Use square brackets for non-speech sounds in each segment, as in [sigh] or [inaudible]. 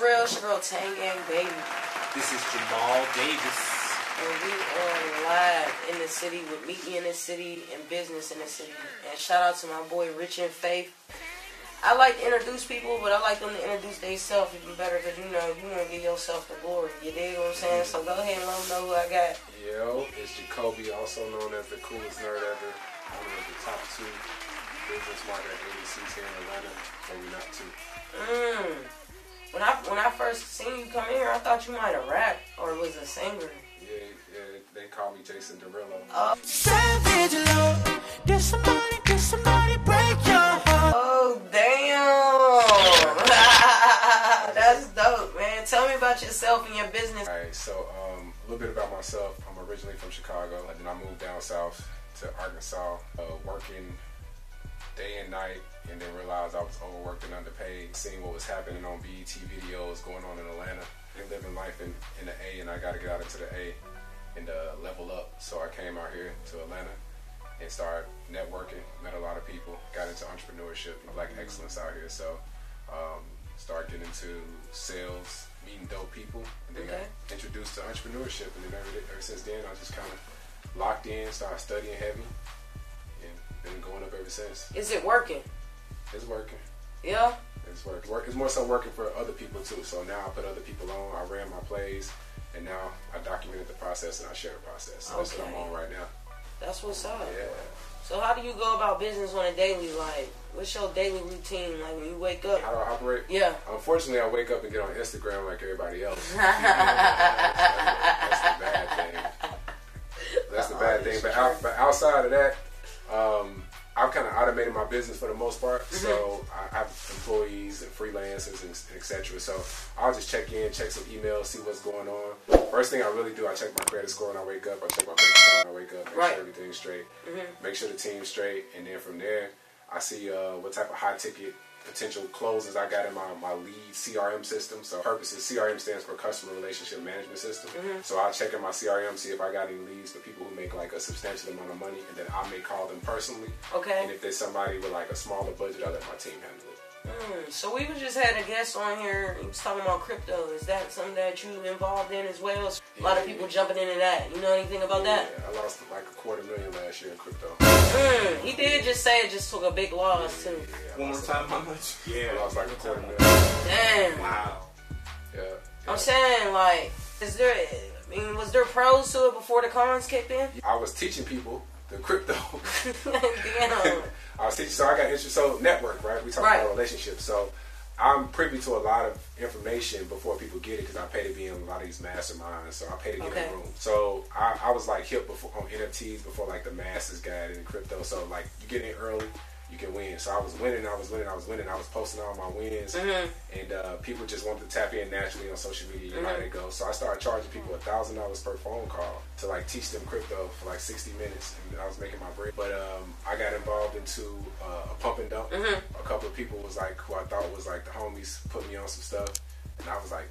real? It's your girl Tang Gang Baby. This is Jamal Davis. And we are live in the city with Meet Me in the City and Business in the City. And shout out to my boy Rich and Faith. I like to introduce people, but I like them to introduce themselves even better because you know, you want to give yourself the glory. You dig what I'm saying? So go ahead and let them know who I got. Yo, it's Jacoby, also known as the coolest nerd ever. One of the top two business market agencies here in Atlanta. Maybe not two. Mm. When I when I first seen you come in here, I thought you might have rapped or was a singer. Yeah, yeah, they call me Jason Derulo. Oh, Savage love. Did somebody, did somebody break your heart? oh damn! [laughs] That's dope, man. Tell me about yourself and your business. Alright, so um, a little bit about myself. I'm originally from Chicago, and then I moved down south to Arkansas, uh, working day and night, and then realized I was overworked and underpaid. Seeing what was happening on BET videos going on in Atlanta, and living life in, in the A, and I got to get out into the A and uh, level up. So I came out here to Atlanta and started networking, met a lot of people, got into entrepreneurship, black excellence out here. So um, started getting into sales, meeting dope people, and then Okay. got introduced to entrepreneurship. And then ever, ever since then, I just kind of locked in, started studying heavy, and been going up ever since. Is it working? It's working. Yeah. It's working. Work. It's more so working for other people too. So now I put other people on. I ran my plays, and now I documented the process and I share the process. So that's what I'm Okay. on right now. That's what's up. Yeah. So how do you go about business on a daily? Like, what's your daily routine? Like when you wake up? How do I operate? Yeah. Unfortunately, I wake up and get on Instagram like everybody else. [laughs] that's, the bad thing. That's the bad thing. But, out, but outside of that, um, I've kind of automated my business for the most part. So I have employees and freelancers and, and etc. So I'll just check in, check some emails, see what's going on. First thing I really do, I check my credit score when I wake up. I check my bank account when I wake up, make Right. sure everything's straight, make sure the team's straight, and then from there, I see uh, what type of high ticket potential closes I got in my, my lead CRM system. So purposes CRM stands for Customer Relationship Management System. Mm-hmm. So I'll check in my CRM, see if I got any leads for people who make like a substantial amount of money, and then I may call them personally. Okay. And if there's somebody with like a smaller budget, I'll let my team handle it. Mm, so we was just had a guest on here. He was talking about crypto. Is that something that you involved in as well? A lot of people jumping into that. You know anything about that? Yeah, I lost like a quarter million last year in crypto. Mm, he did just say it just took a big loss too. Yeah, One more time, how much? Yeah. I lost like a quarter million. Damn. Wow. Yeah. I'm saying like, is there? I mean, was there pros to it before the cons kicked in? I was teaching people the crypto. Damn. [laughs] [laughs] I was teaching, so I got interested. So network, right? We talk Right. about relationships. So I'm privy to a lot of information before people get it because I pay to be in a lot of these masterminds. So I pay to get Okay. in the room. So I, I was like hip before on NFTs before like the masses got in crypto. So like you get in early, you can win. So I was winning, I was winning, I was winning. I was posting all my wins, and uh, people just wanted to tap in naturally on social media. You know how they go. So I started charging people a thousand dollars per phone call to like teach them crypto for like sixty minutes, and I was making my bread. But um, I got involved into uh, a pump and dump. A couple of people was like who I thought was like the homies put me on some stuff, and I was like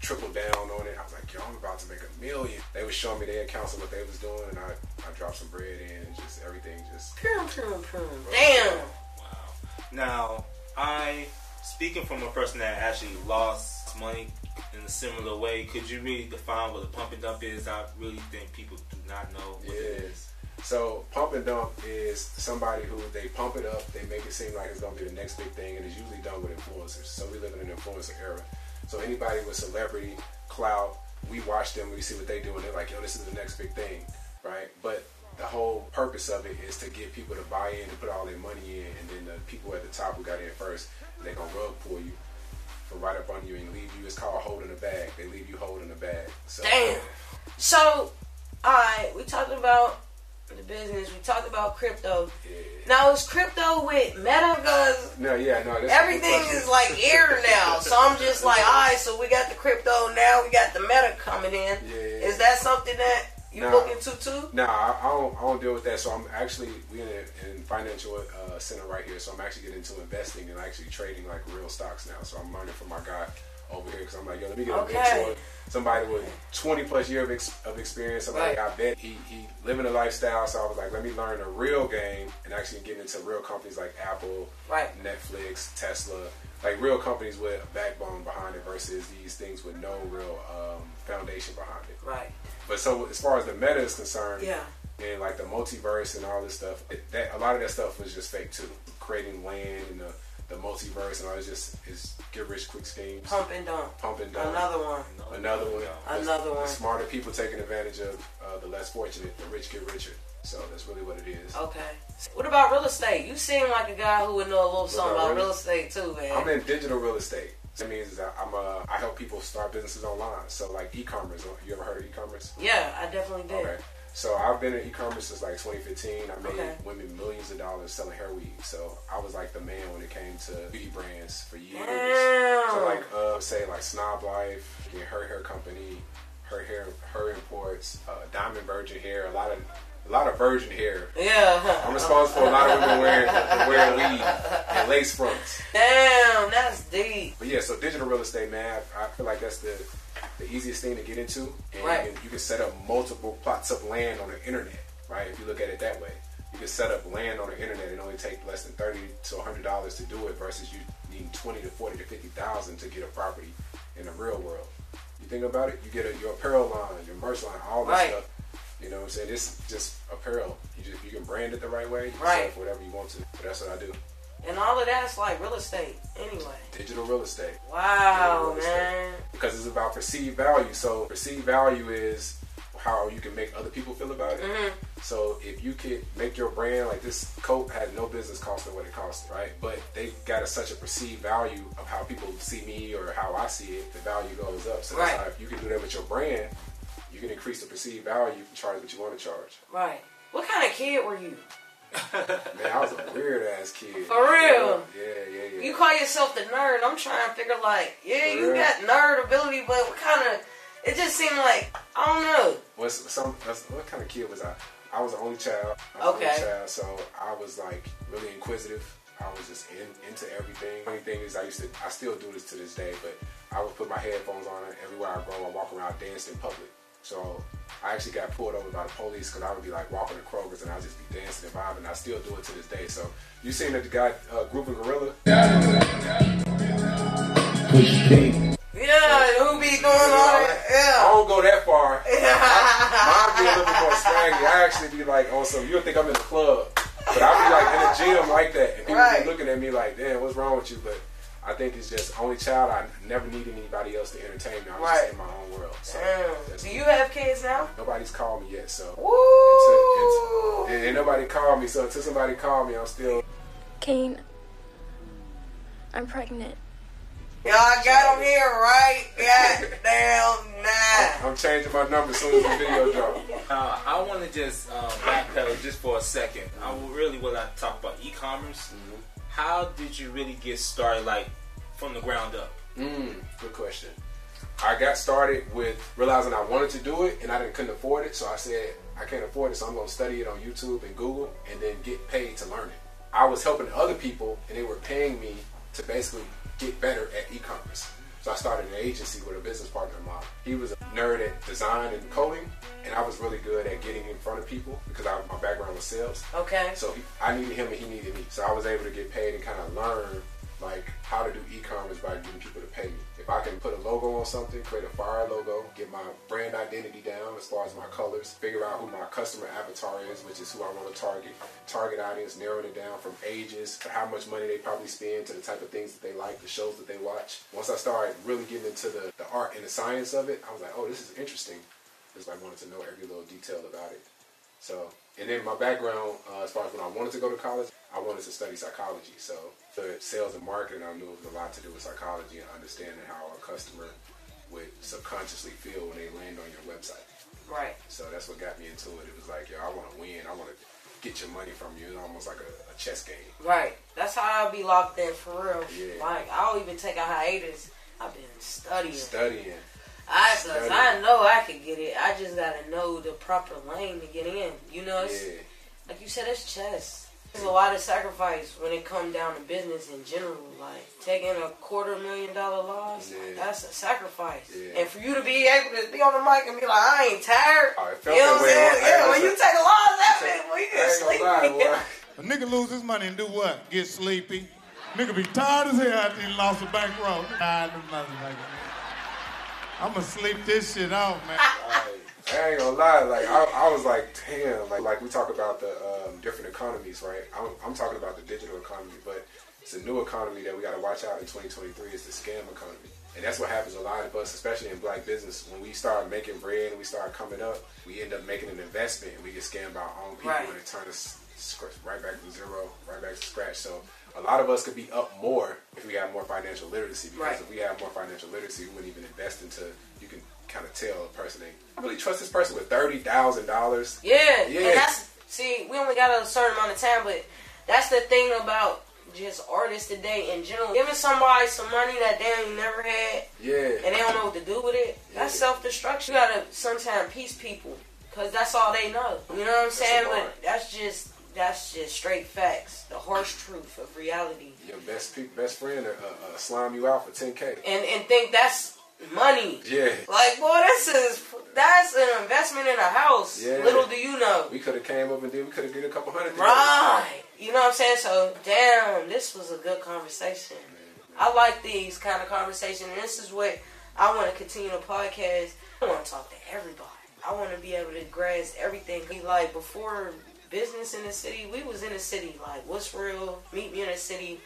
triple down on it. I was like, yo, I'm about to make a million. They was showing me their accounts and what they was doing, and I, I dropped some bread in, and just everything just. Prum, prum, prum. Damn. Wow. Now, I, speaking from a person that actually lost money in a similar way, could you really define what a pump and dump is? I really think people do not know what it Yeah. is. So pump and dump is somebody who they pump it up, they make it seem like it's gonna be the next big thing, and it's usually done with influencers. So we live in an influencer era. So anybody with celebrity clout, we watch them, we see what they do, and they're like, yo, this is the next big thing, right? But the whole purpose of it is to get people to buy in and put all their money in, and then the people at the top who got in first, they're gonna rug pull you from right up on you and leave you. It's called holding a bag. They leave you holding a bag. So, Damn. So, alright, we talked about the business. We talked about crypto. Yeah. Now is crypto with Meta? Cause No, yeah, no. Everything is like air now. So I'm just like, [laughs] alright, so we got the crypto now. We got the Meta coming in. Yeah. Is that something that you Nah. look into too? Nah, I, I don't. I don't deal with that. So I'm actually we in a in financial uh, center right here. So I'm actually getting into investing and actually trading like real stocks now. So I'm learning from my guy over here because I'm like, yo, let me get a Okay. mentor, somebody with 20 plus year of, ex- of experience. Somebody Right. I bet he he living a lifestyle. So I was like, let me learn a real game and actually get into real companies like Apple, Right. Netflix, Tesla. like real companies with a backbone behind it versus these things with no real um, foundation behind it. Right. But so as far as the meta is concerned, Yeah. and like the multiverse and all this stuff, it, that a lot of that stuff was just fake too. Creating land and the, the multiverse and all this just is get rich quick schemes, Pump and dump. pump and dump. Another one. Another one. Another one. The smarter people taking advantage of uh, the less fortunate. The rich get richer. So that's really what it is. Okay. What about real estate? You seem like a guy who would know a little something about about real- real estate too, man. I'm in digital real estate. That means that I'm a, I help people start businesses online. So like e-commerce. You ever heard of e-commerce? yeah, I definitely did. Okay. So I've been in e-commerce since like 2015. I made Okay. women millions of dollars selling hair weave. So I was like the man when it came to beauty brands for years. So like uh, say like Snob Life, yeah, her hair company, her hair, her imports, uh, Diamond Virgin Hair, a lot of a lot of virgin hair. Yeah. I'm responsible for a lot of women wearing wearing weave and lace fronts. Damn, that's deep. But yeah, so digital real estate, man, I, I feel like that's the the easiest thing to get into, and Right. you, can, you can set up multiple plots of land on the internet, right? If you look at it that way, you can set up land on the internet and only take less than thirty to hundred dollars to do it, versus you needing twenty to forty to fifty thousand to get a property in the real world. You think about it, you get a, your apparel line, your merch line, all this Right. stuff. You know what I'm saying? This is just apparel. You just you can brand it the right way. You can Right. sell it for whatever you want to. But that's what I do. And all of that's like real estate anyway. Digital real estate. Wow, real estate. man. because it's about perceived value. So perceived value is how you can make other people feel about it. Mhm. So if you could make your brand like this coat had no business costing what it cost, right? But they got a, such a perceived value of how people see me or how I see it, the value goes up. So that's Right. if you can do that with your brand, you can increase the perceived value. You can charge what you want to charge. Right. What kind of kid were you? Man, I was a weird ass kid. For real? Yeah, yeah, yeah. You call yourself the nerd. I'm trying to figure like, yeah, For you real? got nerd ability, but what kind of? It just seemed like I don't know. What's some? What kind of kid was I? I was the only child. I was Okay. only child, so I was like really inquisitive. I was just in, into everything. Funny thing is, I used to, I still do this to this day, but I would put my headphones on and everywhere I go, I walk around, dance in public. So I actually got pulled over by the police because I would be like walking to Kroger's and I'd just be dancing and vibing. I still do it to this day. So you seen that the guy, uh, Group of Gorilla? Yeah, who be doing all that? I Yeah. don't go that far. [laughs] Mine be a little bit more swaggy. I actually be like on some. You'll think I'm in the club, but I'll be like in the gym like that, and people Right. be looking at me like, "Damn, what's wrong with you?" But I think it's just only child. I never needed anybody else to entertain me. I'm Right. just in my own world. So Damn. Do you have kids now? nobody's called me yet. So Woo! and, and nobody called me. So until somebody called me, I'm still. Kane, I'm pregnant. Y'all got him here, right? [laughs] God damn, nah. I'm changing my number as soon as the video drop. Uh, I want to just um, backpedal just for a second. I would really want to talk about e-commerce. How did you really get started, like from the ground up? Mm, good question. I got started with realizing I wanted to do it and I didn't couldn't afford it, so I said I can't afford it, so I'm going to study it on YouTube and Google and then get paid to learn it. I was helping other people and they were paying me to basically get better at e-commerce. So I started an agency with a business partner of mine. He was a nerd at design and coding, and I was really good at getting in front of people because I, my background was sales. Okay. So he, I needed him and he needed me. So I was able to get paid and kind of learn like how to do e-commerce by getting people to pay me. If I can put a logo on something, create a fire logo, get my brand identity down as far as my colors, figure out who my customer avatar is, which is who I want to target, target audience, narrowing it down from ages to how much money they probably spend to the type of things that they like, the shows that they watch. Once I started really getting into the, the art and the science of it, I was like, oh, this is interesting. Just like wanted to know every little detail about it. So, and then my background, uh, as far as when I wanted to go to college, I wanted to study psychology. So, for sales and marketing, I knew it was a lot to do with psychology and understanding how a customer would subconsciously feel when they land on your website. Right. So that's what got me into it. It was like, yo, I want to win. I want to get your money from you. It's almost like a, a chess game. Right. That's how I'll be locked in for real. Yeah. Like I'll even take a hiatus. I've been studying. Studying. I Studying. I know I can get it. I just gotta know the proper lane to get in. You know, it's, Yeah. like you said, it's chess. There's a lot of sacrifice when it comes down to business in general. Like taking a quarter million dollar loss, Yeah. that's a sacrifice. Yeah. And for you to be able to be on the mic and be like, I ain't tired. Oh, felt you know what I'm saying? Yeah, when you take a loss, that man, well, you get ain't lie, sleepy. [laughs] A nigga lose his money and do what? Get sleepy. Nigga be tired as hell after he lost a bankroll. Nah, them motherfuckers. I'ma sleep this shit off, man. [laughs] I ain't gonna lie, like I, I was like, damn, like like we talk about the um, different economies, right? I'm, I'm talking about the digital economy, but it's a new economy that we got to watch out in 2023. It's the scam economy, and that's what happens a lot of us, especially in black business. When we start making bread and we start coming up, we end up making an investment and we get scammed by our own people, Right. and it turns us right back to zero, right back to scratch. So. A lot of us could be up more if we have more financial literacy. Because Right. if we have more financial literacy, we wouldn't even invest into. You can kind of tell a person ain't. I really trust this person with thirty thousand dollars. Yeah, Yeah. and that's see, we only got a certain amount of time, but that's the thing about just artists today in general. Giving somebody some money that they ain't never had Yeah. and they don't know what to do with it, that's self destruction. You gotta sometimes piece people because that's all they know. You know what I'm saying? a. But that's just that's just straight facts, the harsh truth of reality. Your best pe- best friend uh, uh, slime you out for ten k. And and think that's money. Yeah. Like, boy, this is that's an investment in a house. Yeah. Little do you know. We could have came up and did. We could have get a couple hundred. Right. You know what I'm saying? So, damn, this was a good conversation. I like these kind of conversations, and this is what I want to continue the podcast. I want to talk to everybody. I want to be able to grasp everything. Like before business in the city, we was in the city. Like, what's real? Meet me in the city.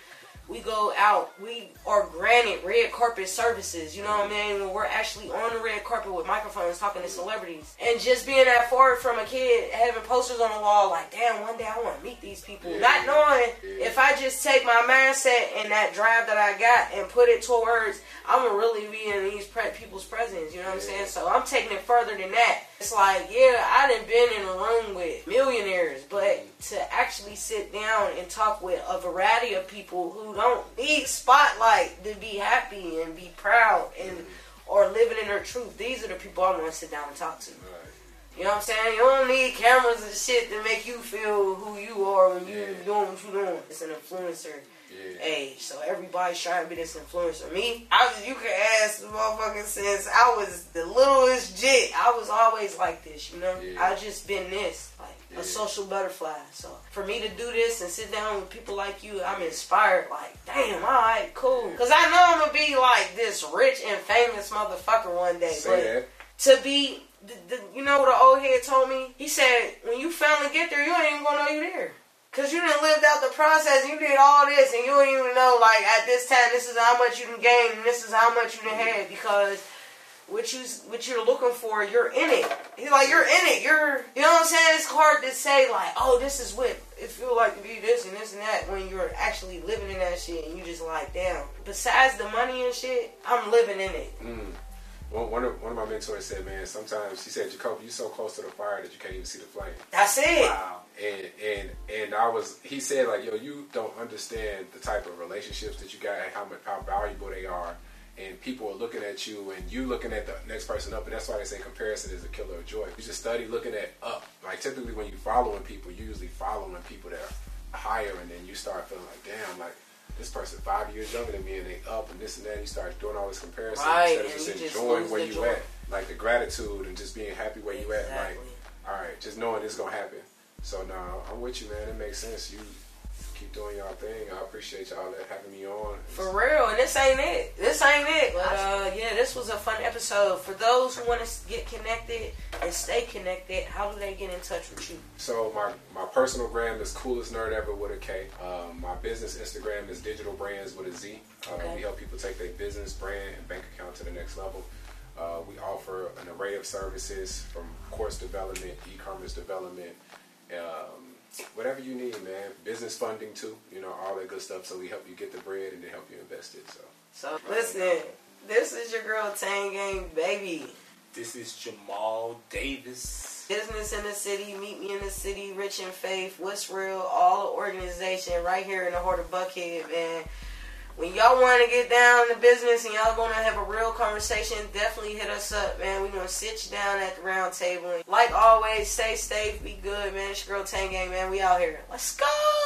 We go out. We are granted red carpet services. You know what I mean? When we're actually on the red carpet with microphones talking to celebrities, and just being that far from a kid, having posters on the wall, like, damn, one day I want to meet these people. Yeah. Not knowing Yeah. if I just take my mindset and that drive that I got and put it towards, I'm gonna really be in these pre- people's presence. You know what I'm saying? So I'm taking it further than that. It's like, yeah, I done been in a room with millionaires, but to actually sit down and talk with a variety of people who don't need spotlight to be happy and be proud and or living in their truth. These are the people I want to sit down and talk to. You know what I'm saying? You don't need cameras and shit to make you feel who you are when you Yeah. doing what you're doing. It's an influencer Yeah. age, so everybody's trying to be this influencer. Me, I was, you can ask the motherfucker since I was the littlest jit. I was always like this, you know. Yeah. I just been this, like Yeah. a social butterfly. So for me to do this and sit down with people like you, I'm inspired. Like, damn, all right, cool. Cause I know I'm gonna be like this rich and famous motherfucker one day. Say but that. to be, the, the, you know what the old head told me? He said, when you finally get there, you ain't even gonna know you there. Cause you done lived out the process, you did all this, and you don't even know, like, at this time, this is how much you done gained, and this is how much you done had, because what you what you're looking for, you're in it. He's like, you're in it. You're, you know what I'm saying? It's hard to say like, oh, this is what it feel like to be this and this and that when you're actually living in that shit and you just like, damn. Besides the money and shit, I'm living in it. Mm. One, one, of, one of my mentors said, man, sometimes, he said, Jacoby, you're so close to the fire that you can't even see the flame. That's it. Wow. And, and, and I was, he said, like, yo, you don't understand the type of relationships that you got and how, much, how valuable they are. And people are looking at you and you looking at the next person up. And that's why they say comparison is a killer of joy. You just study looking at up. Like, typically when you following people, you usually following people that are higher. And then you start feeling like, damn, like, this person five years younger than me and they up and this and that. You start doing all this comparison Right, instead of and just enjoying where you joy. at. Like the gratitude and just being happy where you at. Like, all right, just knowing this gonna happen. So no, I'm with you, man. It makes sense. You keep doing y'all thing. I appreciate y'all that having me on. For real, and this ain't it. This ain't it. But uh, yeah, this was a fun episode. For those who want to get connected and stay connected, how do they get in touch with you? So my my personal gram is coolest nerd ever with a K. Um, my business Instagram is digital brands with a Z. Uh, Okay. We help people take their business, brand, and bank account to the next level. Uh, we offer an array of services from course development, e-commerce development, um, whatever you need, man. Business funding too, you know, all that good stuff. So we help you get the bread and then help you invest it. So So listen, this is your girl Tang Gang, baby. This is Jamal Davis. Business in the city, meet me in the city, Rich and Faith, Wutz Real, all the organization right here in the heart of Buckhead, man. When y'all want to get down to business and y'all want to have a real conversation, definitely hit us up, man. We're going to sit you down at the round table. And Like always, stay safe, be good, man. It's your girl Tang Gang, man. We out here. Let's go!